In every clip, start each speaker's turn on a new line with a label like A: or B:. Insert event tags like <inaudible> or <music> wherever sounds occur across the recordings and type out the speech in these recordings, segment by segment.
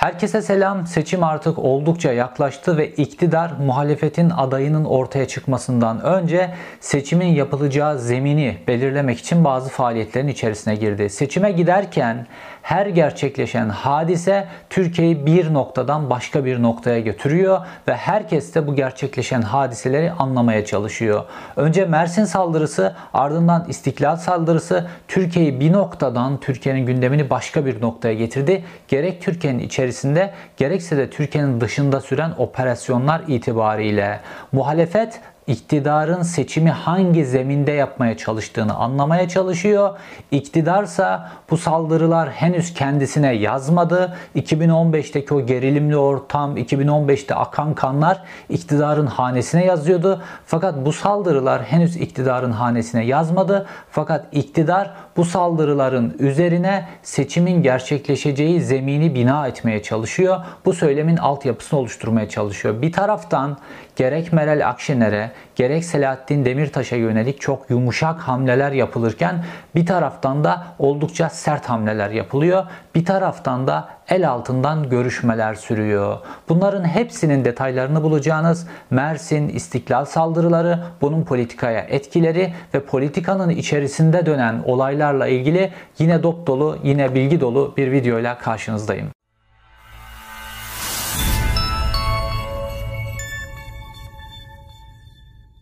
A: Herkese selam. Seçim artık oldukça yaklaştı ve iktidar muhalefetin adayının ortaya çıkmasından önce seçimin yapılacağı zemini belirlemek için bazı faaliyetlerin içerisine girdi. Seçime giderken her gerçekleşen hadise Türkiye'yi bir noktadan başka bir noktaya götürüyor ve herkes de bu gerçekleşen hadiseleri anlamaya çalışıyor. Önce Mersin saldırısı, ardından İstiklal saldırısı Türkiye'yi bir noktadan Türkiye'nin gündemini başka bir noktaya getirdi. Gerek Türkiye'nin içerisinde gerekse de Türkiye'nin dışında süren operasyonlar itibariyle muhalefet iktidarın seçimi hangi zeminde yapmaya çalıştığını anlamaya çalışıyor. İktidarsa bu saldırılar henüz kendisine yazmadı. 2015'teki o gerilimli ortam, 2015'te akan kanlar iktidarın hanesine yazıyordu. Fakat bu saldırılar henüz iktidarın hanesine yazmadı. Fakat iktidar bu saldırıların üzerine seçimin gerçekleşeceği zemini bina etmeye çalışıyor. Bu söylemin altyapısını oluşturmaya çalışıyor. Bir taraftan gerek Meral Akşener'e gerek Selahattin Demirtaş'a yönelik çok yumuşak hamleler yapılırken bir taraftan da oldukça sert hamleler yapılıyor. Bir taraftan da el altından görüşmeler sürüyor. Bunların hepsinin detaylarını bulacağınız Mersin İstiklal saldırıları, bunun politikaya etkileri ve politikanın içerisinde dönen olaylarla ilgili yine dop dolu, yine bilgi dolu bir videoyla karşınızdayım.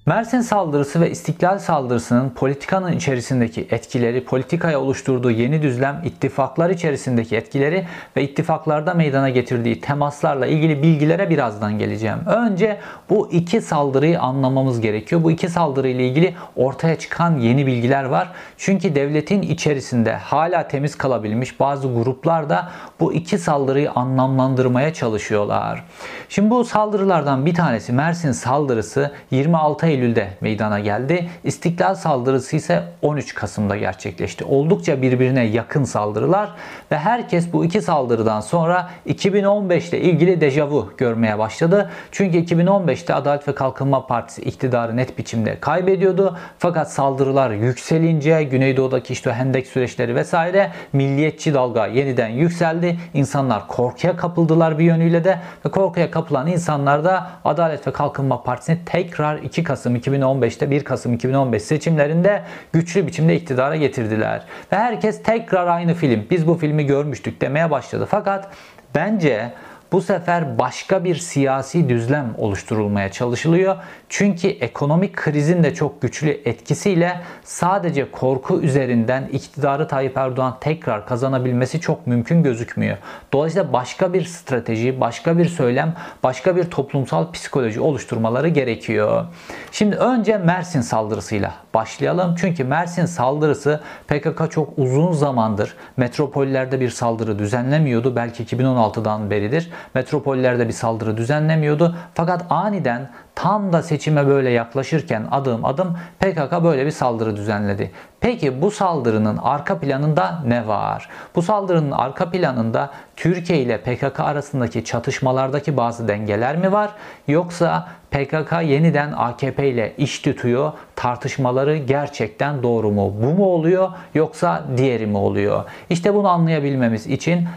A: Mersin saldırısı ve İstiklal saldırısının politikanın içerisindeki etkileri, politikaya oluşturduğu yeni düzlem, ittifaklar içerisindeki etkileri ve ittifaklarda meydana getirdiği temaslarla ilgili bilgilere birazdan geleceğim. Önce bu iki saldırıyı anlamamız gerekiyor. Bu iki saldırı ile ilgili ortaya çıkan yeni bilgiler var. Çünkü devletin içerisinde hala temiz kalabilmiş bazı gruplar da bu iki saldırıyı anlamlandırmaya çalışıyorlar. Şimdi bu saldırılardan bir tanesi Mersin saldırısı 26 Eylül Eylül'de meydana geldi. İstiklal saldırısı ise 13 Kasım'da gerçekleşti. Oldukça birbirine yakın saldırılar ve herkes bu iki saldırıdan sonra 2015 ile ilgili dejavu görmeye başladı. Çünkü 2015'te Adalet ve Kalkınma Partisi iktidarı net biçimde kaybediyordu. Fakat saldırılar yükselince Güneydoğu'daki işte hendek süreçleri vesaire milliyetçi dalga yeniden yükseldi. İnsanlar korkuya kapıldılar bir yönüyle de ve korkuya kapılan insanlar da Adalet ve Kalkınma Partisi'ni tekrar 2 Kasım Kasım 2015'te 1 Kasım 2015 seçimlerinde güçlü biçimde iktidara getirdiler. Ve herkes tekrar aynı film. Biz bu filmi görmüştük demeye başladı. Fakat bence bu sefer başka bir siyasi düzlem oluşturulmaya çalışılıyor. Çünkü ekonomik krizin de çok güçlü etkisiyle sadece korku üzerinden iktidarı Tayyip Erdoğan tekrar kazanabilmesi çok mümkün gözükmüyor. Dolayısıyla başka bir strateji, başka bir söylem, başka bir toplumsal psikoloji oluşturmaları gerekiyor. Şimdi önce Mersin saldırısıyla başlayalım. Çünkü Mersin saldırısı PKK çok uzun zamandır metropollerde bir saldırı düzenlemiyordu. Belki 2016'dan beridir metropollerde bir saldırı düzenlemiyordu. Fakat aniden tam da seçime böyle yaklaşırken adım adım PKK böyle bir saldırı düzenledi. Peki bu saldırının arka planında ne var? Bu saldırının arka planında Türkiye ile PKK arasındaki çatışmalardaki bazı dengeler mi var? Yoksa PKK yeniden AKP ile iş tutuyor. Tartışmaları gerçekten doğru mu? Bu mu oluyor yoksa diğeri mi oluyor? İşte bunu anlayabilmemiz için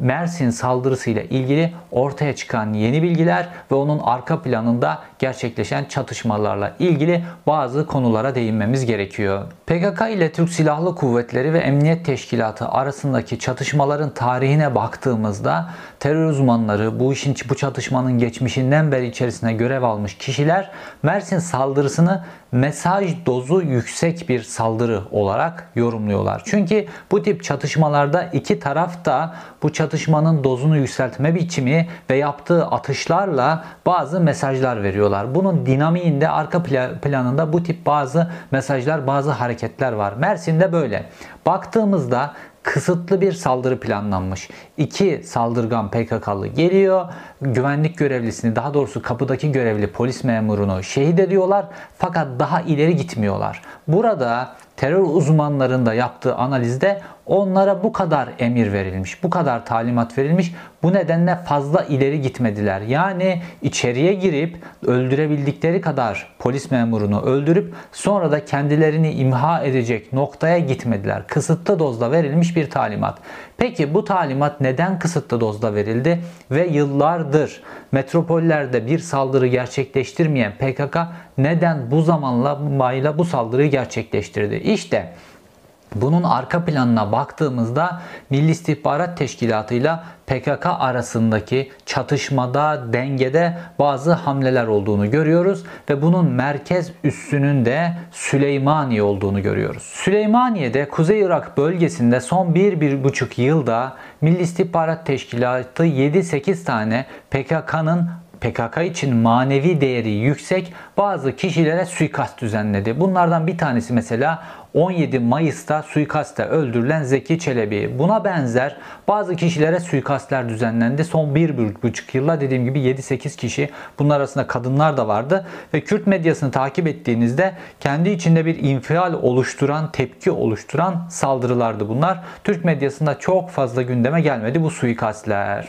A: Mersin saldırısı ile ilgili ortaya çıkan yeni bilgiler ve onun arka planında gerçekleşen çatışmalarla ilgili bazı konulara değinmemiz gerekiyor. PKK ile Türk Silahlı Kuvvetleri ve Emniyet Teşkilatı arasındaki çatışmaların tarihine baktığımızda terör uzmanları bu işin bu çatışmanın geçmişinden beri içerisine görev almış kişiler Mersin saldırısını mesaj dozu yüksek bir saldırı olarak yorumluyorlar. Çünkü bu tip çatışmalarda iki taraf da bu çatışmanın dozunu yükseltme biçimi ve yaptığı atışlarla bazı mesajlar veriyorlar. Bunun dinamiğinde arka planında bu tip bazı mesajlar, bazı hareketler var. Mersin'de böyle. Baktığımızda kısıtlı bir saldırı planlanmış. İki saldırgan PKK'lı geliyor. Güvenlik görevlisini daha doğrusu kapıdaki görevli polis memurunu şehit ediyorlar. Fakat daha ileri gitmiyorlar. Burada terör uzmanlarında yaptığı analizde onlara bu kadar emir verilmiş, bu kadar talimat verilmiş. Bu nedenle fazla ileri gitmediler. Yani içeriye girip öldürebildikleri kadar polis memurunu öldürüp sonra da kendilerini imha edecek noktaya gitmediler. Kısıtlı dozda verilmiş bir talimat. Peki bu talimat neden kısıtlı dozda verildi ve yıllardır metropollerde bir saldırı gerçekleştirmeyen PKK neden bu zamanla bu saldırıyı gerçekleştirdi? İşte bunun arka planına baktığımızda Milli İstihbarat Teşkilatı ile PKK arasındaki çatışmada, dengede bazı hamleler olduğunu görüyoruz ve bunun merkez üssünün de Süleymaniye olduğunu görüyoruz. Süleymaniye'de Kuzey Irak bölgesinde son 1-1,5 yılda Milli İstihbarat Teşkilatı 7-8 tane PKK'nın PKK için manevi değeri yüksek bazı kişilere suikast düzenledi. Bunlardan bir tanesi mesela 17 Mayıs'ta suikastta öldürülen Zeki Çelebi. Buna benzer bazı kişilere suikastler düzenlendi. Son 1,5 yılla dediğim gibi 7-8 kişi bunlar arasında kadınlar da vardı. Ve Kürt medyasını takip ettiğinizde kendi içinde bir infial oluşturan, tepki oluşturan saldırılardı bunlar. Türk medyasında çok fazla gündeme gelmedi bu suikastler.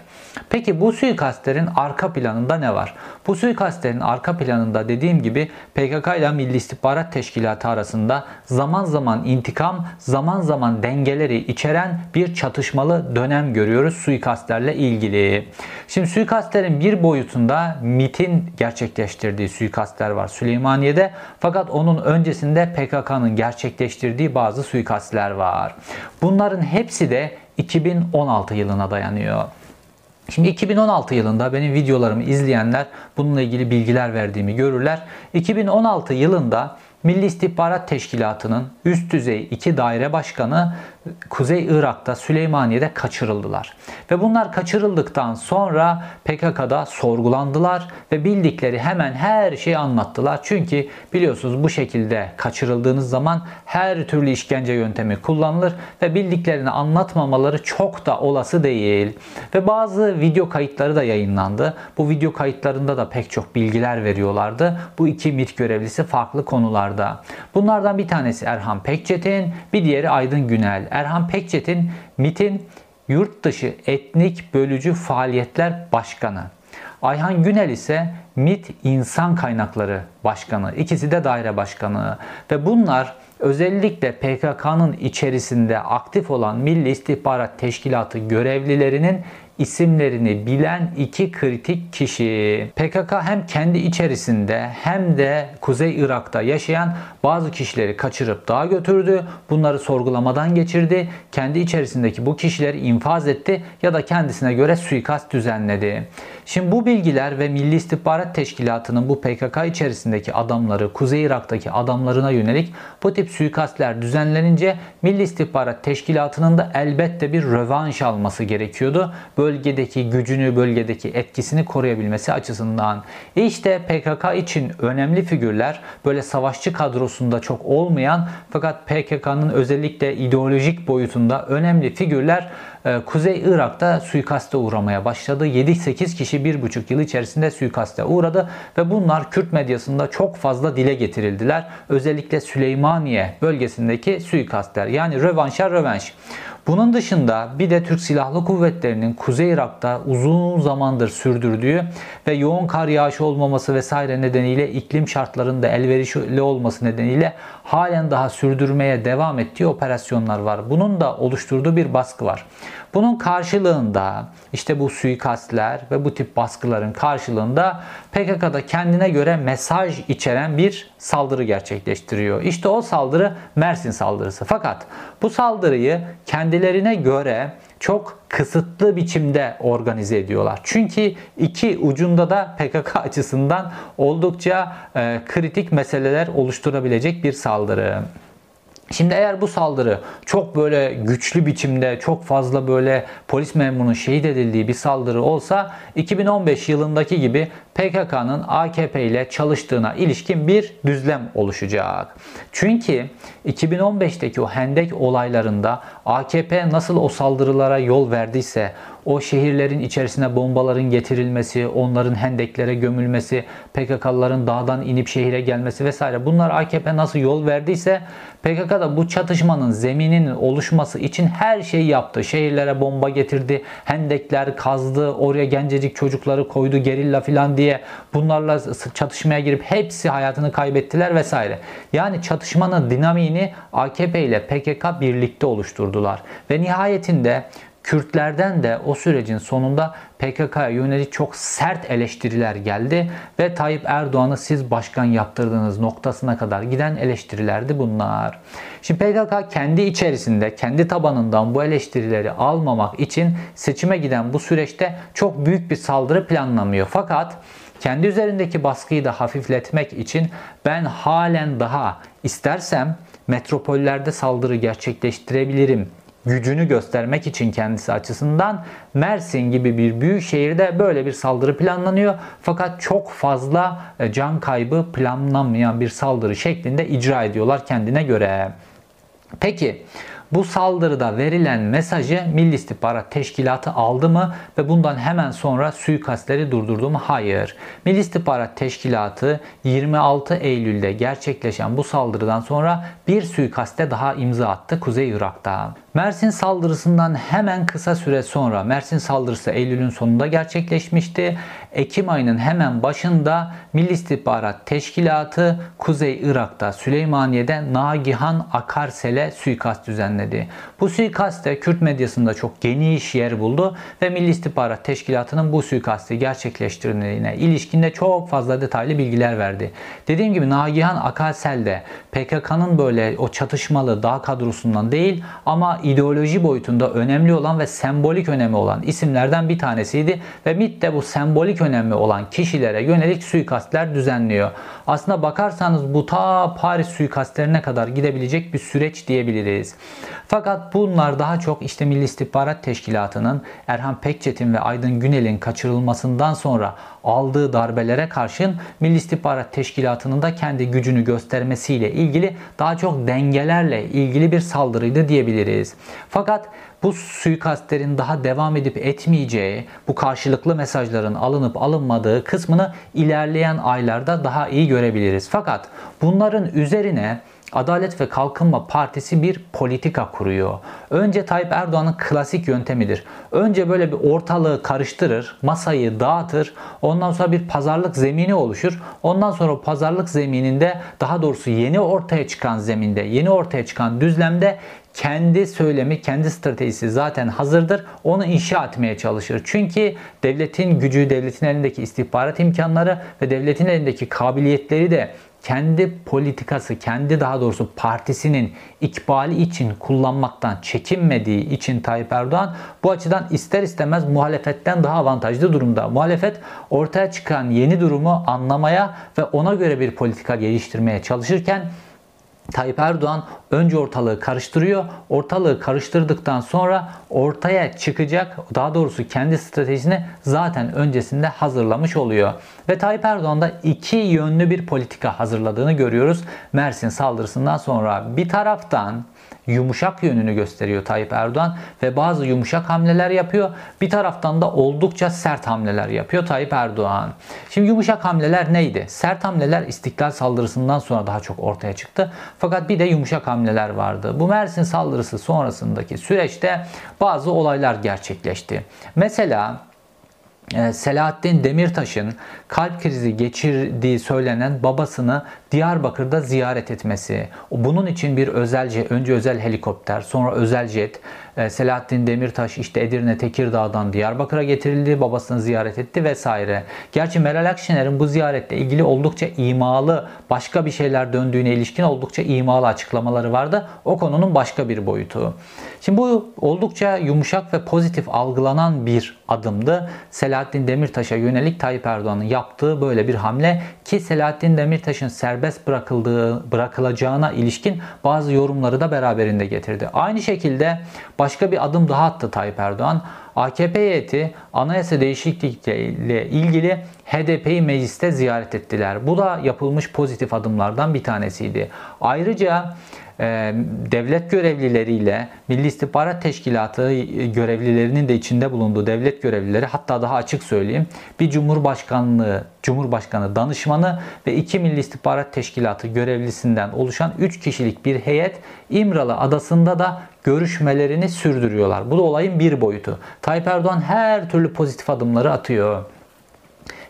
A: Peki bu suikastlerin arka planında ne var? Bu suikastlerin arka planında dediğim gibi PKK ile Milli İstihbarat Teşkilatı arasında zaman zaman intikam, zaman zaman dengeleri içeren bir çatışmalı dönem görüyoruz suikastlerle ilgili. Şimdi suikastlerin bir boyutunda MIT'in gerçekleştirdiği suikastler var Süleymaniye'de. Fakat onun öncesinde PKK'nın gerçekleştirdiği bazı suikastler var. Bunların hepsi de 2016 yılına dayanıyor. Şimdi 2016 yılında benim videolarımı izleyenler bununla ilgili bilgiler verdiğimi görürler. 2016 yılında Milli İstihbarat Teşkilatı'nın üst düzey iki daire başkanı Kuzey Irak'ta Süleymaniye'de kaçırıldılar. Ve bunlar kaçırıldıktan sonra PKK'da sorgulandılar ve bildikleri hemen her şeyi anlattılar. Çünkü biliyorsunuz bu şekilde kaçırıldığınız zaman her türlü işkence yöntemi kullanılır ve bildiklerini anlatmamaları çok da olası değil. Ve bazı video kayıtları da yayınlandı. Bu video kayıtlarında da pek çok bilgiler veriyorlardı. Bu iki MIT görevlisi farklı konularda. Bunlardan bir tanesi Erhan Pekçetin, bir diğeri Aydın Günel. Erhan Pekçet'in MIT'in yurt dışı etnik bölücü faaliyetler başkanı. Ayhan Günel ise MIT İnsan Kaynakları Başkanı. İkisi de daire başkanı. Ve bunlar özellikle PKK'nın içerisinde aktif olan Milli İstihbarat Teşkilatı görevlilerinin isimlerini bilen iki kritik kişi. PKK hem kendi içerisinde hem de Kuzey Irak'ta yaşayan bazı kişileri kaçırıp dağa götürdü. Bunları sorgulamadan geçirdi. Kendi içerisindeki bu kişileri infaz etti ya da kendisine göre suikast düzenledi. Şimdi bu bilgiler ve Milli İstihbarat Teşkilatı'nın bu PKK içerisindeki adamları, Kuzey Irak'taki adamlarına yönelik bu tip suikastler düzenlenince Milli İstihbarat Teşkilatı'nın da elbette bir rövanş alması gerekiyordu. Bölgedeki gücünü, bölgedeki etkisini koruyabilmesi açısından. İşte PKK için önemli figürler böyle savaşçı kadrosunda çok olmayan fakat PKK'nın özellikle ideolojik boyutunda önemli figürler ee, Kuzey Irak'ta suikaste uğramaya başladı. 7-8 kişi 1,5 yıl içerisinde suikaste uğradı ve bunlar Kürt medyasında çok fazla dile getirildiler. Özellikle Süleymaniye bölgesindeki suikastler yani rövanşa rövanş. Bunun dışında bir de Türk Silahlı Kuvvetleri'nin Kuzey Irak'ta uzun zamandır sürdürdüğü ve yoğun kar yağışı olmaması vesaire nedeniyle iklim şartlarında elverişli olması nedeniyle halen daha sürdürmeye devam ettiği operasyonlar var. Bunun da oluşturduğu bir baskı var. Bunun karşılığında işte bu suikastler ve bu tip baskıların karşılığında PKK'da kendine göre mesaj içeren bir saldırı gerçekleştiriyor. İşte o saldırı Mersin saldırısı. Fakat bu saldırıyı kendilerine göre çok kısıtlı biçimde organize ediyorlar. Çünkü iki ucunda da PKK <laughs> açısından oldukça e, kritik meseleler oluşturabilecek bir saldırı. Şimdi eğer bu saldırı çok böyle güçlü biçimde çok fazla böyle polis memurunun şehit edildiği bir saldırı olsa 2015 yılındaki gibi PKK'nın AKP ile çalıştığına ilişkin bir düzlem oluşacak. Çünkü 2015'teki o hendek olaylarında AKP nasıl o saldırılara yol verdiyse, o şehirlerin içerisine bombaların getirilmesi, onların hendeklere gömülmesi, PKK'lıların dağdan inip şehire gelmesi vesaire bunlar AKP nasıl yol verdiyse PKK da bu çatışmanın zemininin oluşması için her şeyi yaptı. Şehirlere bomba getirdi, hendekler kazdı, oraya gencecik çocukları koydu gerilla filan diye bunlarla çatışmaya girip hepsi hayatını kaybettiler vesaire. Yani çatışmanın dinamiğini AKP ile PKK birlikte oluşturdular. Ve nihayetinde Kürtlerden de o sürecin sonunda PKK'ya yönelik çok sert eleştiriler geldi ve Tayyip Erdoğan'ı siz başkan yaptırdığınız noktasına kadar giden eleştirilerdi bunlar. Şimdi PKK kendi içerisinde, kendi tabanından bu eleştirileri almamak için seçime giden bu süreçte çok büyük bir saldırı planlamıyor. Fakat kendi üzerindeki baskıyı da hafifletmek için ben halen daha istersem metropollerde saldırı gerçekleştirebilirim gücünü göstermek için kendisi açısından Mersin gibi bir büyük şehirde böyle bir saldırı planlanıyor. Fakat çok fazla e, can kaybı planlanmayan bir saldırı şeklinde icra ediyorlar kendine göre. Peki bu saldırıda verilen mesajı Milli İstihbarat Teşkilatı aldı mı ve bundan hemen sonra suikastleri durdurdu mu? Hayır. Milli İstihbarat Teşkilatı 26 Eylül'de gerçekleşen bu saldırıdan sonra bir suikaste daha imza attı Kuzey Irak'ta. Mersin saldırısından hemen kısa süre sonra Mersin saldırısı Eylül'ün sonunda gerçekleşmişti. Ekim ayının hemen başında Milli İstihbarat Teşkilatı Kuzey Irak'ta Süleymaniye'de Nagihan Akarsel'e suikast düzenledi. Bu suikast de Kürt medyasında çok geniş yer buldu ve Milli İstihbarat Teşkilatı'nın bu suikasti gerçekleştirdiğine ilişkinde çok fazla detaylı bilgiler verdi. Dediğim gibi Nagihan Akarsel de PKK'nın böyle o çatışmalı dağ kadrosundan değil ama ideoloji boyutunda önemli olan ve sembolik önemi olan isimlerden bir tanesiydi ve MIT de bu sembolik önemi olan kişilere yönelik suikastler düzenliyor. Aslında bakarsanız bu ta Paris suikastlerine kadar gidebilecek bir süreç diyebiliriz. Fakat bunlar daha çok işte Milli İstihbarat Teşkilatı'nın Erhan Pekçet'in ve Aydın Günel'in kaçırılmasından sonra aldığı darbelere karşın Milli İstihbarat Teşkilatı'nın da kendi gücünü göstermesiyle ilgili daha çok dengelerle ilgili bir saldırıydı diyebiliriz. Fakat bu suikastlerin daha devam edip etmeyeceği, bu karşılıklı mesajların alınıp alınmadığı kısmını ilerleyen aylarda daha iyi görebiliriz. Fakat bunların üzerine Adalet ve Kalkınma Partisi bir politika kuruyor. Önce Tayyip Erdoğan'ın klasik yöntemidir. Önce böyle bir ortalığı karıştırır, masayı dağıtır, ondan sonra bir pazarlık zemini oluşur. Ondan sonra pazarlık zemininde daha doğrusu yeni ortaya çıkan zeminde, yeni ortaya çıkan düzlemde kendi söylemi, kendi stratejisi zaten hazırdır. Onu inşa etmeye çalışır. Çünkü devletin gücü, devletin elindeki istihbarat imkanları ve devletin elindeki kabiliyetleri de kendi politikası, kendi daha doğrusu partisinin ikbali için kullanmaktan çekinmediği için Tayyip Erdoğan bu açıdan ister istemez muhalefetten daha avantajlı durumda. Muhalefet ortaya çıkan yeni durumu anlamaya ve ona göre bir politika geliştirmeye çalışırken Tayyip Erdoğan önce ortalığı karıştırıyor. Ortalığı karıştırdıktan sonra ortaya çıkacak daha doğrusu kendi stratejisini zaten öncesinde hazırlamış oluyor. Ve Tayyip Erdoğan da iki yönlü bir politika hazırladığını görüyoruz. Mersin saldırısından sonra bir taraftan yumuşak yönünü gösteriyor Tayyip Erdoğan ve bazı yumuşak hamleler yapıyor. Bir taraftan da oldukça sert hamleler yapıyor Tayyip Erdoğan. Şimdi yumuşak hamleler neydi? Sert hamleler istiklal saldırısından sonra daha çok ortaya çıktı. Fakat bir de yumuşak hamleler vardı. Bu Mersin saldırısı sonrasındaki süreçte bazı olaylar gerçekleşti. Mesela Selahattin Demirtaş'ın kalp krizi geçirdiği söylenen babasını Diyarbakır'da ziyaret etmesi. Bunun için bir özel önce özel helikopter, sonra özel jet. Ee, Selahattin Demirtaş işte Edirne Tekirdağ'dan Diyarbakır'a getirildi, babasını ziyaret etti vesaire. Gerçi Meral Akşener'in bu ziyaretle ilgili oldukça imalı, başka bir şeyler döndüğüne ilişkin oldukça imalı açıklamaları vardı. O konunun başka bir boyutu. Şimdi bu oldukça yumuşak ve pozitif algılanan bir adımdı. Selahattin Demirtaş'a yönelik Tayyip Erdoğan'ın yaptığı böyle bir hamle ki Selahattin Demirtaş'ın serbest bırakıldığı bırakılacağına ilişkin bazı yorumları da beraberinde getirdi. Aynı şekilde başka bir adım daha attı Tayyip Erdoğan. AKP heyeti anayasa değişikliğiyle ilgili HDP'yi mecliste ziyaret ettiler. Bu da yapılmış pozitif adımlardan bir tanesiydi. Ayrıca devlet görevlileriyle Milli İstihbarat Teşkilatı görevlilerinin de içinde bulunduğu devlet görevlileri hatta daha açık söyleyeyim bir Cumhurbaşkanlığı Cumhurbaşkanı danışmanı ve iki Milli İstihbarat Teşkilatı görevlisinden oluşan 3 kişilik bir heyet İmralı adasında da görüşmelerini sürdürüyorlar. Bu da olayın bir boyutu. Tayyip Erdoğan her türlü pozitif adımları atıyor.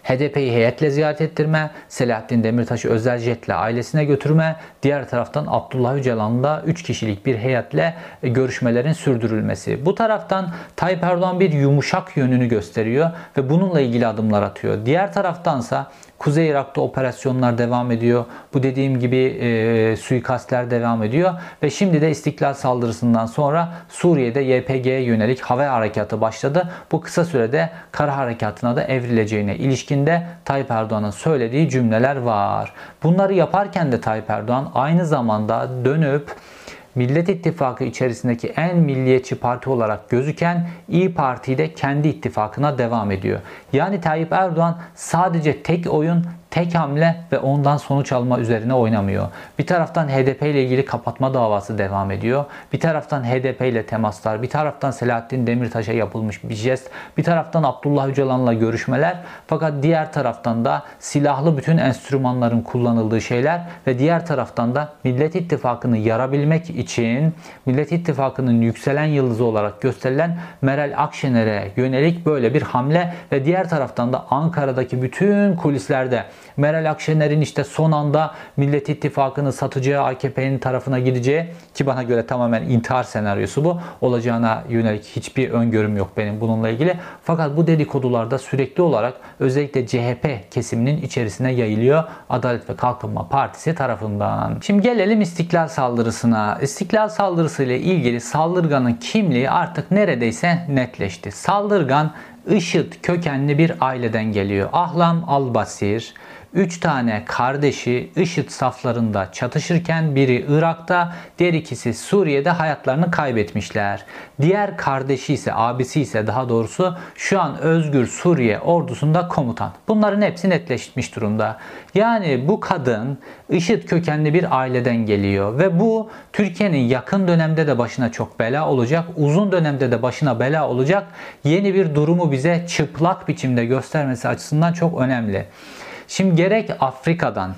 A: HDP'yi heyetle ziyaret ettirme, Selahattin Demirtaş'ı özel jetle ailesine götürme, diğer taraftan Abdullah Öcalan'la 3 kişilik bir heyetle görüşmelerin sürdürülmesi. Bu taraftan Tayyip Erdoğan bir yumuşak yönünü gösteriyor ve bununla ilgili adımlar atıyor. Diğer taraftansa Kuzey Irak'ta operasyonlar devam ediyor. Bu dediğim gibi e, suikastler devam ediyor. Ve şimdi de istiklal saldırısından sonra Suriye'de YPG'ye yönelik hava harekatı başladı. Bu kısa sürede kara harekatına da evrileceğine ilişkinde Tayyip Erdoğan'ın söylediği cümleler var. Bunları yaparken de Tayyip Erdoğan aynı zamanda dönüp Millet İttifakı içerisindeki en milliyetçi parti olarak gözüken İyi Parti de kendi ittifakına devam ediyor. Yani Tayyip Erdoğan sadece tek oyun tek hamle ve ondan sonuç alma üzerine oynamıyor. Bir taraftan HDP ile ilgili kapatma davası devam ediyor. Bir taraftan HDP ile temaslar, bir taraftan Selahattin Demirtaş'a yapılmış bir jest, bir taraftan Abdullah Öcalan'la görüşmeler. Fakat diğer taraftan da silahlı bütün enstrümanların kullanıldığı şeyler ve diğer taraftan da Millet İttifakı'nı yarabilmek için Millet İttifakı'nın yükselen yıldızı olarak gösterilen Meral Akşener'e yönelik böyle bir hamle ve diğer taraftan da Ankara'daki bütün kulislerde Meral Akşener'in işte son anda Millet İttifakı'nı satacağı AKP'nin tarafına gideceği ki bana göre tamamen intihar senaryosu bu. Olacağına yönelik hiçbir öngörüm yok benim bununla ilgili. Fakat bu dedikodularda sürekli olarak özellikle CHP kesiminin içerisine yayılıyor. Adalet ve Kalkınma Partisi tarafından. Şimdi gelelim İstiklal saldırısına. İstiklal saldırısı ile ilgili saldırganın kimliği artık neredeyse netleşti. Saldırgan IŞİD kökenli bir aileden geliyor. Ahlam Al-Basir, 3 tane kardeşi IŞİD saflarında çatışırken biri Irak'ta, diğer ikisi Suriye'de hayatlarını kaybetmişler. Diğer kardeşi ise, abisi ise daha doğrusu şu an Özgür Suriye ordusunda komutan. Bunların hepsi netleşmiş durumda. Yani bu kadın IŞİD kökenli bir aileden geliyor ve bu Türkiye'nin yakın dönemde de başına çok bela olacak, uzun dönemde de başına bela olacak yeni bir durumu bize çıplak biçimde göstermesi açısından çok önemli. Şimdi gerek Afrika'dan,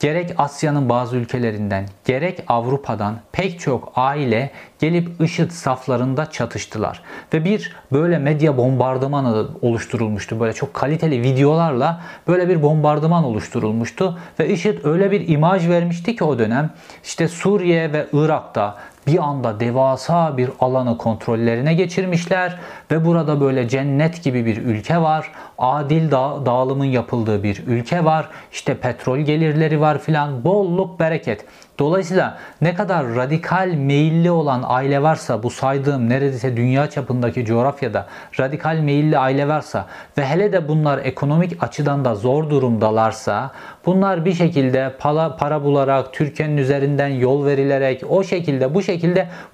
A: gerek Asya'nın bazı ülkelerinden, gerek Avrupa'dan pek çok aile gelip IŞİD saflarında çatıştılar. Ve bir böyle medya bombardımanı oluşturulmuştu. Böyle çok kaliteli videolarla böyle bir bombardıman oluşturulmuştu. Ve IŞİD öyle bir imaj vermişti ki o dönem işte Suriye ve Irak'ta bir anda devasa bir alanı kontrollerine geçirmişler ve burada böyle cennet gibi bir ülke var. Adil da dağılımın yapıldığı bir ülke var. İşte petrol gelirleri var filan. Bolluk bereket. Dolayısıyla ne kadar radikal meyilli olan aile varsa bu saydığım neredeyse dünya çapındaki coğrafyada radikal meyilli aile varsa ve hele de bunlar ekonomik açıdan da zor durumdalarsa bunlar bir şekilde para, para bularak Türkiye'nin üzerinden yol verilerek o şekilde bu şekilde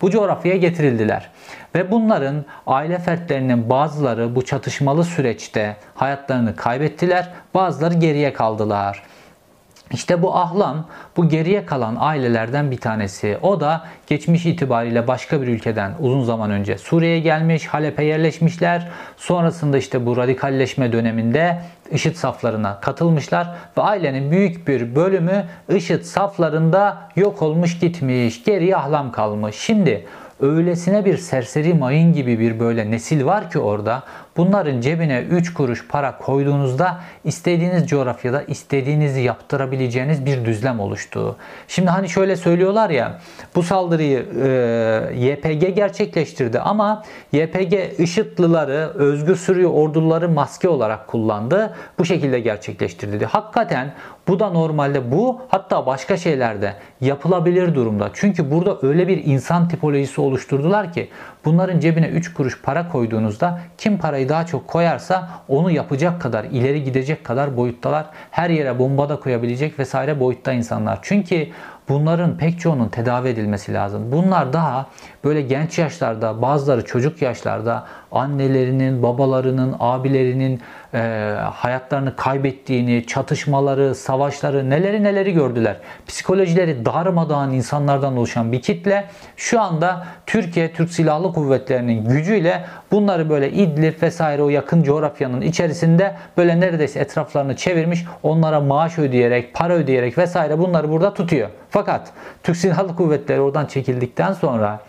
A: bu coğrafyaya getirildiler. Ve bunların aile fertlerinin bazıları bu çatışmalı süreçte hayatlarını kaybettiler, bazıları geriye kaldılar. İşte bu ahlam bu geriye kalan ailelerden bir tanesi. O da geçmiş itibariyle başka bir ülkeden uzun zaman önce Suriye'ye gelmiş, Halep'e yerleşmişler. Sonrasında işte bu radikalleşme döneminde IŞİD saflarına katılmışlar ve ailenin büyük bir bölümü IŞİD saflarında yok olmuş gitmiş. Geriye ahlam kalmış. Şimdi öylesine bir serseri mayın gibi bir böyle nesil var ki orada bunların cebine 3 kuruş para koyduğunuzda istediğiniz coğrafyada istediğinizi yaptırabileceğiniz bir düzlem oluştu. Şimdi hani şöyle söylüyorlar ya bu saldırıyı e, YPG gerçekleştirdi ama YPG IŞİD'lıları Özgür Suriye orduları maske olarak kullandı. Bu şekilde gerçekleştirdi. Hakikaten bu da normalde bu hatta başka şeylerde yapılabilir durumda. Çünkü burada öyle bir insan tipolojisi oluşturdular ki bunların cebine 3 kuruş para koyduğunuzda kim parayı daha çok koyarsa onu yapacak kadar ileri gidecek kadar boyuttalar. Her yere bomba da koyabilecek vesaire boyutta insanlar. Çünkü bunların pek çoğunun tedavi edilmesi lazım. Bunlar daha böyle genç yaşlarda bazıları çocuk yaşlarda annelerinin, babalarının, abilerinin e, hayatlarını kaybettiğini, çatışmaları, savaşları neleri neleri gördüler. Psikolojileri darmadağın insanlardan oluşan bir kitle şu anda Türkiye Türk Silahlı Kuvvetleri'nin gücüyle bunları böyle İdlib vesaire o yakın coğrafyanın içerisinde böyle neredeyse etraflarını çevirmiş onlara maaş ödeyerek, para ödeyerek vesaire bunları burada tutuyor. Fakat Türk Silahlı Kuvvetleri oradan çekildikten sonra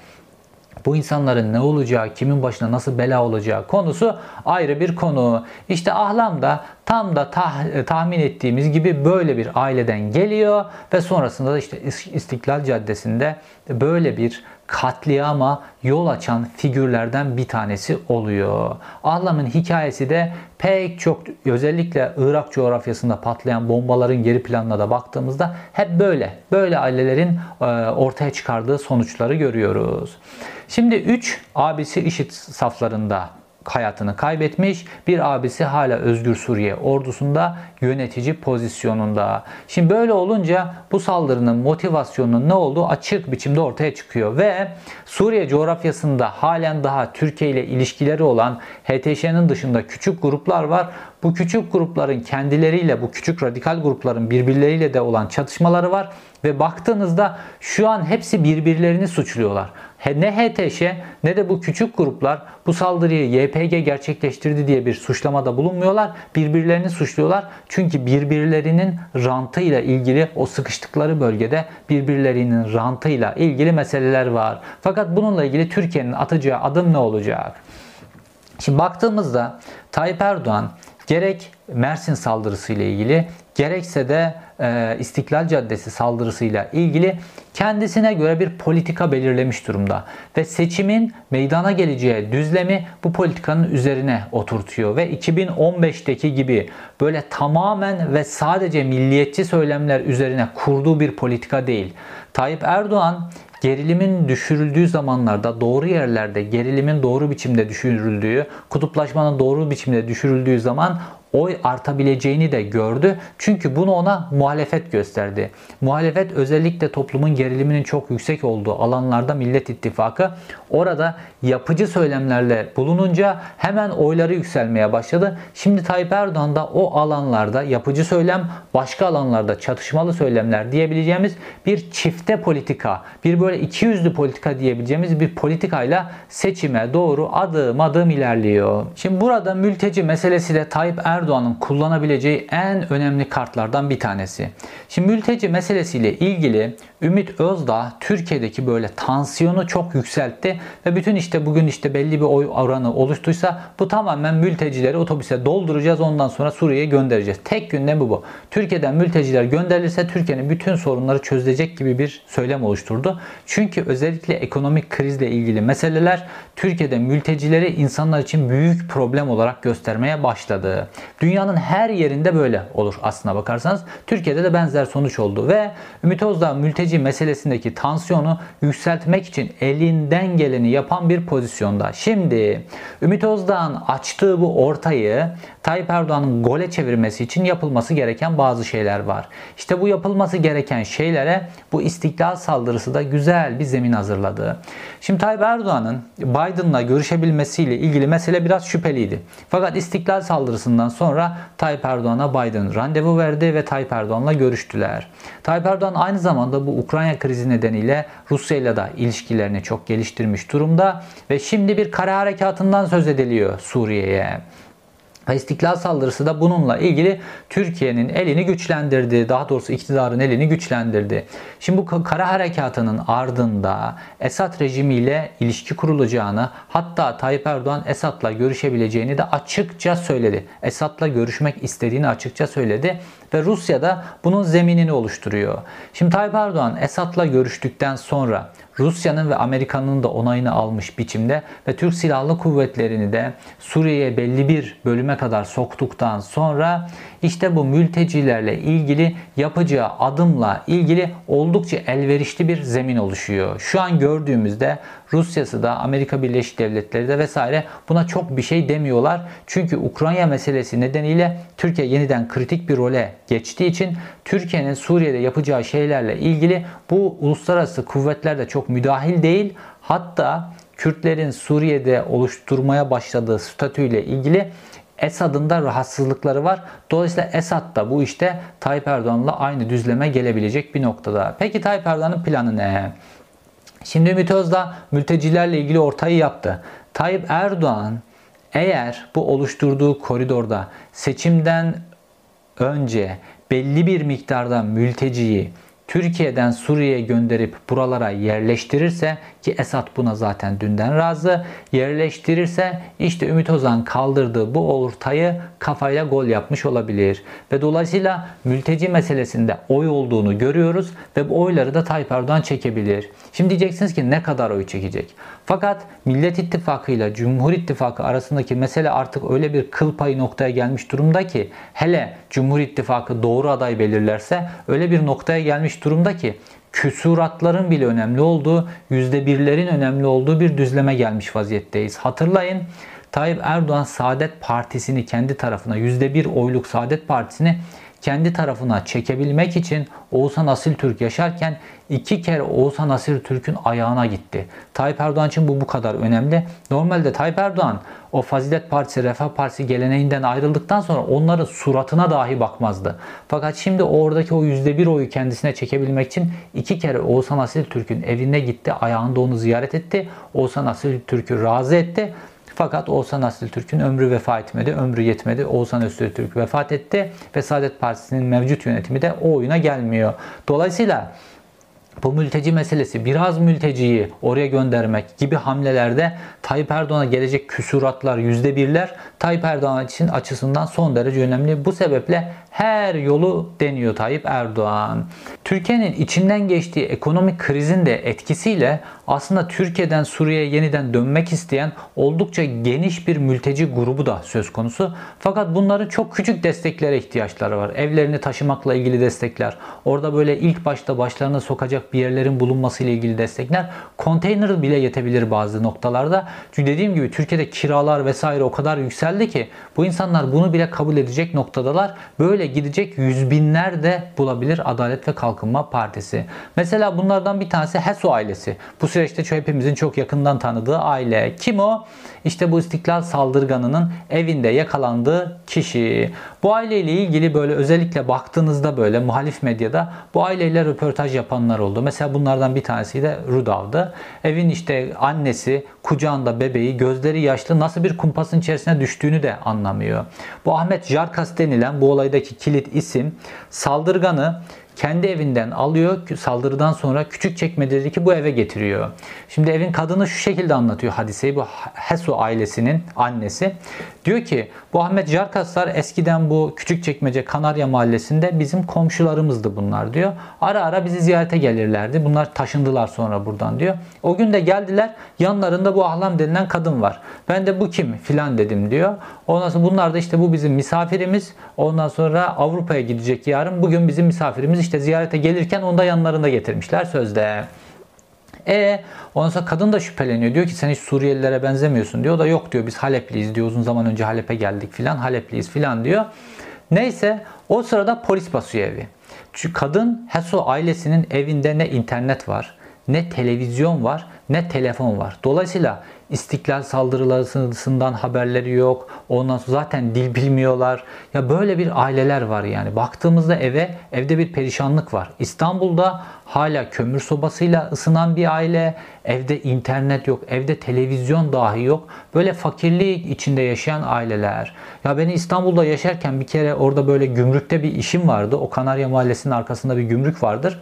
A: bu insanların ne olacağı, kimin başına nasıl bela olacağı konusu ayrı bir konu. İşte Ahlam da tam da tah- tahmin ettiğimiz gibi böyle bir aileden geliyor ve sonrasında da işte İstiklal Caddesi'nde böyle bir katliama yol açan figürlerden bir tanesi oluyor. Ahlam'ın hikayesi de pek çok özellikle Irak coğrafyasında patlayan bombaların geri planına da baktığımızda hep böyle böyle ailelerin e, ortaya çıkardığı sonuçları görüyoruz. Şimdi 3 abisi IŞİD saflarında hayatını kaybetmiş. Bir abisi hala Özgür Suriye ordusunda yönetici pozisyonunda. Şimdi böyle olunca bu saldırının motivasyonunun ne olduğu açık biçimde ortaya çıkıyor ve Suriye coğrafyasında halen daha Türkiye ile ilişkileri olan HTŞ'nin dışında küçük gruplar var. Bu küçük grupların kendileriyle bu küçük radikal grupların birbirleriyle de olan çatışmaları var ve baktığınızda şu an hepsi birbirlerini suçluyorlar. Ne HTŞ ne de bu küçük gruplar bu saldırıyı YPG gerçekleştirdi diye bir suçlamada bulunmuyorlar. Birbirlerini suçluyorlar. Çünkü birbirlerinin rantıyla ilgili o sıkıştıkları bölgede birbirlerinin rantıyla ilgili meseleler var. Fakat bununla ilgili Türkiye'nin atacağı adım ne olacak? Şimdi baktığımızda Tayyip Erdoğan gerek Mersin saldırısı ile ilgili gerekse de e, İstiklal Caddesi saldırısıyla ilgili kendisine göre bir politika belirlemiş durumda ve seçimin meydana geleceği düzlemi bu politikanın üzerine oturtuyor ve 2015'teki gibi böyle tamamen ve sadece milliyetçi söylemler üzerine kurduğu bir politika değil. Tayyip Erdoğan gerilimin düşürüldüğü zamanlarda doğru yerlerde gerilimin doğru biçimde düşürüldüğü, kutuplaşmanın doğru biçimde düşürüldüğü zaman oy artabileceğini de gördü. Çünkü bunu ona muhalefet gösterdi. Muhalefet özellikle toplumun geriliminin çok yüksek olduğu alanlarda Millet İttifakı orada yapıcı söylemlerle bulununca hemen oyları yükselmeye başladı. Şimdi Tayyip Erdoğan da o alanlarda yapıcı söylem, başka alanlarda çatışmalı söylemler diyebileceğimiz bir çifte politika, bir böyle iki yüzlü politika diyebileceğimiz bir politikayla seçime doğru adım adım ilerliyor. Şimdi burada mülteci meselesi de Tayyip Erdoğan Erdoğan'ın kullanabileceği en önemli kartlardan bir tanesi. Şimdi mülteci meselesiyle ilgili Ümit Özdağ Türkiye'deki böyle tansiyonu çok yükseltti ve bütün işte bugün işte belli bir oy oranı oluştuysa bu tamamen mültecileri otobüse dolduracağız ondan sonra Suriye'ye göndereceğiz. Tek gündem bu. Türkiye'den mülteciler gönderilirse Türkiye'nin bütün sorunları çözecek gibi bir söylem oluşturdu. Çünkü özellikle ekonomik krizle ilgili meseleler Türkiye'de mültecileri insanlar için büyük problem olarak göstermeye başladı. Dünyanın her yerinde böyle olur aslına bakarsanız. Türkiye'de de benzer sonuç oldu ve Ümit Özdağ mülteci meselesindeki tansiyonu yükseltmek için elinden geleni yapan bir pozisyonda. Şimdi Ümit Özdağ'ın açtığı bu ortayı Tayyip Erdoğan'ın gole çevirmesi için yapılması gereken bazı şeyler var. İşte bu yapılması gereken şeylere bu istiklal saldırısı da güzel bir zemin hazırladı. Şimdi Tayyip Erdoğan'ın Biden'la görüşebilmesiyle ilgili mesele biraz şüpheliydi. Fakat istiklal saldırısından sonra Tayyip Erdoğan'a Biden randevu verdi ve Tayyip Erdoğan'la görüştüler. Tayyip Erdoğan aynı zamanda bu Ukrayna krizi nedeniyle Rusya ile de ilişkilerini çok geliştirmiş durumda ve şimdi bir kara harekatından söz ediliyor Suriye'ye. İstiklal saldırısı da bununla ilgili Türkiye'nin elini güçlendirdi. Daha doğrusu iktidarın elini güçlendirdi. Şimdi bu kara harekatının ardında Esad rejimiyle ilişki kurulacağını hatta Tayyip Erdoğan Esad'la görüşebileceğini de açıkça söyledi. Esad'la görüşmek istediğini açıkça söyledi ve Rusya da bunun zeminini oluşturuyor. Şimdi Tayyip Erdoğan Esad'la görüştükten sonra Rusya'nın ve Amerika'nın da onayını almış biçimde ve Türk Silahlı Kuvvetleri'ni de Suriye'ye belli bir bölüme kadar soktuktan sonra işte bu mültecilerle ilgili yapacağı adımla ilgili oldukça elverişli bir zemin oluşuyor. Şu an gördüğümüzde Rusya'sı da Amerika Birleşik Devletleri de vesaire buna çok bir şey demiyorlar. Çünkü Ukrayna meselesi nedeniyle Türkiye yeniden kritik bir role geçtiği için Türkiye'nin Suriye'de yapacağı şeylerle ilgili bu uluslararası kuvvetler de çok müdahil değil. Hatta Kürtlerin Suriye'de oluşturmaya başladığı statüyle ilgili Esad'ın da rahatsızlıkları var. Dolayısıyla Esad da bu işte Tayyip Erdoğan'la aynı düzleme gelebilecek bir noktada. Peki Tayyip Erdoğan'ın planı ne? Şimdi Ümit Özdağ mültecilerle ilgili ortayı yaptı. Tayyip Erdoğan eğer bu oluşturduğu koridorda seçimden önce belli bir miktarda mülteciyi Türkiye'den Suriye'ye gönderip buralara yerleştirirse ki Esad buna zaten dünden razı. Yerleştirirse işte Ümit Ozan kaldırdığı bu ortayı kafayla gol yapmış olabilir. Ve dolayısıyla mülteci meselesinde oy olduğunu görüyoruz ve bu oyları da Tayyip Erdoğan çekebilir. Şimdi diyeceksiniz ki ne kadar oy çekecek? Fakat Millet İttifakı ile Cumhur İttifakı arasındaki mesele artık öyle bir kıl payı noktaya gelmiş durumda ki hele Cumhur İttifakı doğru aday belirlerse öyle bir noktaya gelmiş durumda ki küsuratların bile önemli olduğu, yüzde birlerin önemli olduğu bir düzleme gelmiş vaziyetteyiz. Hatırlayın Tayyip Erdoğan Saadet Partisi'ni kendi tarafına, yüzde bir oyluk Saadet Partisi'ni kendi tarafına çekebilmek için Oğuzhan Asil Türk yaşarken iki kere Oğuzhan Asil Türk'ün ayağına gitti. Tayyip Erdoğan için bu bu kadar önemli. Normalde Tayyip Erdoğan o Fazilet Partisi, Refah Partisi geleneğinden ayrıldıktan sonra onların suratına dahi bakmazdı. Fakat şimdi oradaki o yüzde bir oyu kendisine çekebilmek için iki kere Oğuzhan Asil Türk'ün evine gitti. Ayağında onu ziyaret etti. Oğuzhan Asil Türk'ü razı etti. Fakat Oğuzhan Aslı Türk'ün ömrü vefa etmedi, ömrü yetmedi. Oğuzhan Öztürk vefat etti ve Saadet Partisi'nin mevcut yönetimi de o oyuna gelmiyor. Dolayısıyla bu mülteci meselesi biraz mülteciyi oraya göndermek gibi hamlelerde Tayyip Erdoğan'a gelecek küsuratlar yüzde birler Tayyip Erdoğan için açısından son derece önemli. Bu sebeple her yolu deniyor Tayyip Erdoğan. Türkiye'nin içinden geçtiği ekonomik krizin de etkisiyle aslında Türkiye'den Suriye'ye yeniden dönmek isteyen oldukça geniş bir mülteci grubu da söz konusu. Fakat bunların çok küçük desteklere ihtiyaçları var. Evlerini taşımakla ilgili destekler, orada böyle ilk başta başlarına sokacak bir yerlerin bulunması ile ilgili destekler, konteyner bile yetebilir bazı noktalarda. Çünkü dediğim gibi Türkiye'de kiralar vesaire o kadar yükseldi ki bu insanlar bunu bile kabul edecek noktadalar. Böyle gidecek yüz binler de bulabilir Adalet ve Kalkınma Partisi. Mesela bunlardan bir tanesi HESO ailesi. Bu süreçte hepimizin çok yakından tanıdığı aile. Kim o? İşte bu istiklal saldırganının evinde yakalandığı kişi. Bu aileyle ilgili böyle özellikle baktığınızda böyle muhalif medyada bu aileyle röportaj yapanlar oldu. Mesela bunlardan bir tanesi de Rudav'dı. Evin işte annesi kucağında bebeği gözleri yaşlı nasıl bir kumpasın içerisine düştüğünü de anlamıyor. Bu Ahmet Jarkas denilen bu olaydaki kilit isim saldırganı kendi evinden alıyor saldırıdan sonra küçük çekmecedeki bu eve getiriyor. Şimdi evin kadını şu şekilde anlatıyor hadiseyi. Bu Hesu ailesinin annesi. Diyor ki bu Ahmet Jarkaslar eskiden bu küçük çekmece Kanarya mahallesinde bizim komşularımızdı bunlar diyor. Ara ara bizi ziyarete gelirlerdi. Bunlar taşındılar sonra buradan diyor. O gün de geldiler yanlarında bu ahlam denilen kadın var. Ben de bu kim filan dedim diyor. Ondan sonra bunlar da işte bu bizim misafirimiz. Ondan sonra Avrupa'ya gidecek yarın. Bugün bizim misafirimiz işte ziyarete gelirken onu da yanlarında getirmişler sözde. E ondan sonra kadın da şüpheleniyor. Diyor ki sen hiç Suriyelilere benzemiyorsun diyor. O da yok diyor biz Halepliyiz diyor. Uzun zaman önce Halep'e geldik filan. Halepliyiz filan diyor. Neyse o sırada polis basıyor evi. Çünkü kadın Heso ailesinin evinde ne internet var, ne televizyon var, ne telefon var. Dolayısıyla İstiklal saldırılarından haberleri yok. Ondan sonra zaten dil bilmiyorlar. Ya böyle bir aileler var yani. Baktığımızda eve, evde bir perişanlık var. İstanbul'da hala kömür sobasıyla ısınan bir aile. Evde internet yok, evde televizyon dahi yok. Böyle fakirlik içinde yaşayan aileler. Ya beni İstanbul'da yaşarken bir kere orada böyle gümrükte bir işim vardı. O Kanarya Mahallesi'nin arkasında bir gümrük vardır.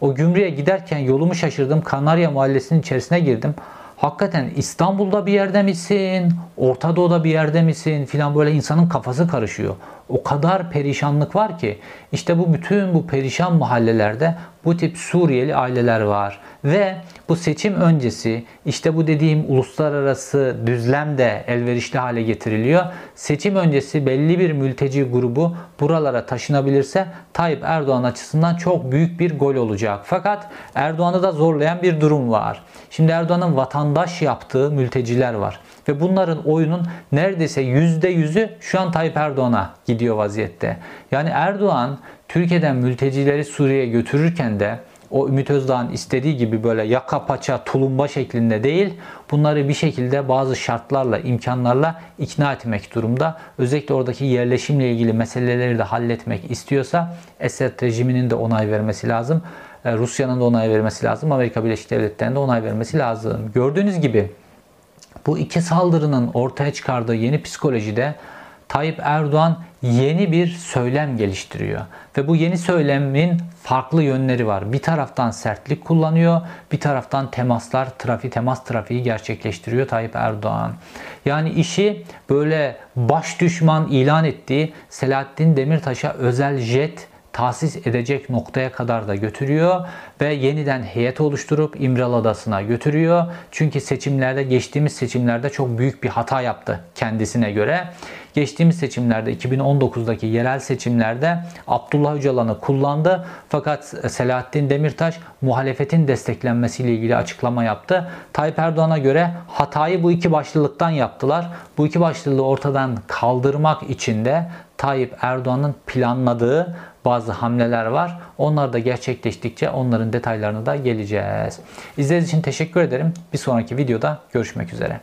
A: O gümrüğe giderken yolumu şaşırdım. Kanarya Mahallesi'nin içerisine girdim hakikaten İstanbul'da bir yerde misin, Orta Doğu'da bir yerde misin filan böyle insanın kafası karışıyor. O kadar perişanlık var ki işte bu bütün bu perişan mahallelerde bu tip Suriyeli aileler var. Ve bu seçim öncesi işte bu dediğim uluslararası düzlem de elverişli hale getiriliyor. Seçim öncesi belli bir mülteci grubu buralara taşınabilirse Tayyip Erdoğan açısından çok büyük bir gol olacak. Fakat Erdoğan'ı da zorlayan bir durum var. Şimdi Erdoğan'ın vatandaş yaptığı mülteciler var. Ve bunların oyunun neredeyse %100'ü şu an Tayyip Erdoğan'a gidiyor vaziyette. Yani Erdoğan Türkiye'den mültecileri Suriye'ye götürürken de o Ümit Özdağ'ın istediği gibi böyle yaka paça tulumba şeklinde değil bunları bir şekilde bazı şartlarla imkanlarla ikna etmek durumda. Özellikle oradaki yerleşimle ilgili meseleleri de halletmek istiyorsa Esed rejiminin de onay vermesi lazım. E, Rusya'nın da onay vermesi lazım. Amerika Birleşik Devletleri'nin de onay vermesi lazım. Gördüğünüz gibi bu iki saldırının ortaya çıkardığı yeni psikolojide Tayyip Erdoğan yeni bir söylem geliştiriyor. Ve bu yeni söylemin farklı yönleri var. Bir taraftan sertlik kullanıyor, bir taraftan temaslar, trafiği, temas trafiği gerçekleştiriyor Tayyip Erdoğan. Yani işi böyle baş düşman ilan ettiği Selahattin Demirtaş'a özel jet tahsis edecek noktaya kadar da götürüyor ve yeniden heyet oluşturup İmralı Adası'na götürüyor. Çünkü seçimlerde geçtiğimiz seçimlerde çok büyük bir hata yaptı kendisine göre. Geçtiğimiz seçimlerde 2019'daki yerel seçimlerde Abdullah Öcalan'ı kullandı. Fakat Selahattin Demirtaş muhalefetin desteklenmesiyle ilgili açıklama yaptı. Tayyip Erdoğan'a göre hatayı bu iki başlılıktan yaptılar. Bu iki başlılığı ortadan kaldırmak için de Tayyip Erdoğan'ın planladığı bazı hamleler var. Onlar da gerçekleştikçe onların detaylarına da geleceğiz. İzlediğiniz için teşekkür ederim. Bir sonraki videoda görüşmek üzere.